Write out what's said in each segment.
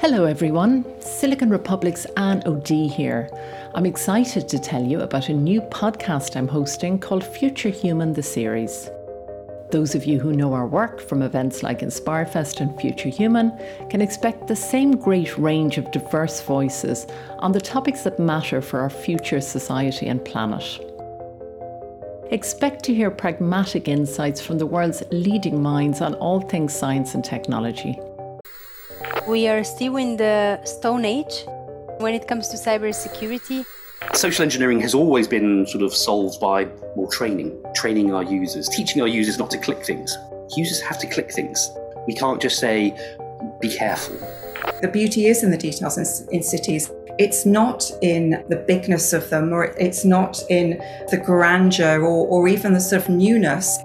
Hello, everyone. Silicon Republic's Ann O'Dea here. I'm excited to tell you about a new podcast I'm hosting called Future Human the Series. Those of you who know our work from events like Inspirefest and Future Human can expect the same great range of diverse voices on the topics that matter for our future society and planet. Expect to hear pragmatic insights from the world's leading minds on all things science and technology. We are still in the Stone Age when it comes to cybersecurity. Social engineering has always been sort of solved by more training, training our users, teaching our users not to click things. Users have to click things. We can't just say, be careful. The beauty is in the details in, in cities. It's not in the bigness of them, or it's not in the grandeur, or, or even the sort of newness.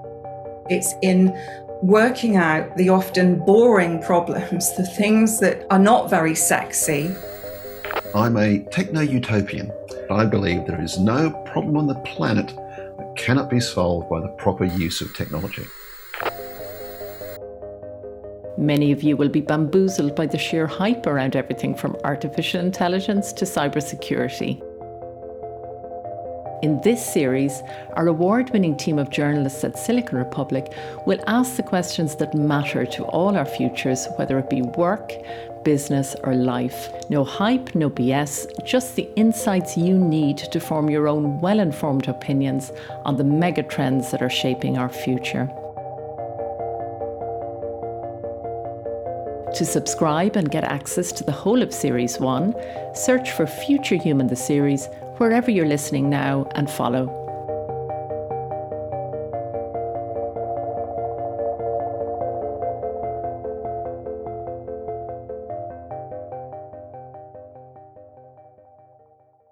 It's in working out the often boring problems, the things that are not very sexy. I'm a techno utopian. I believe there is no problem on the planet that cannot be solved by the proper use of technology. Many of you will be bamboozled by the sheer hype around everything from artificial intelligence to cybersecurity. In this series, our award winning team of journalists at Silicon Republic will ask the questions that matter to all our futures, whether it be work, business, or life. No hype, no BS, just the insights you need to form your own well informed opinions on the mega trends that are shaping our future. To subscribe and get access to the whole of Series 1, search for Future Human the series wherever you're listening now and follow.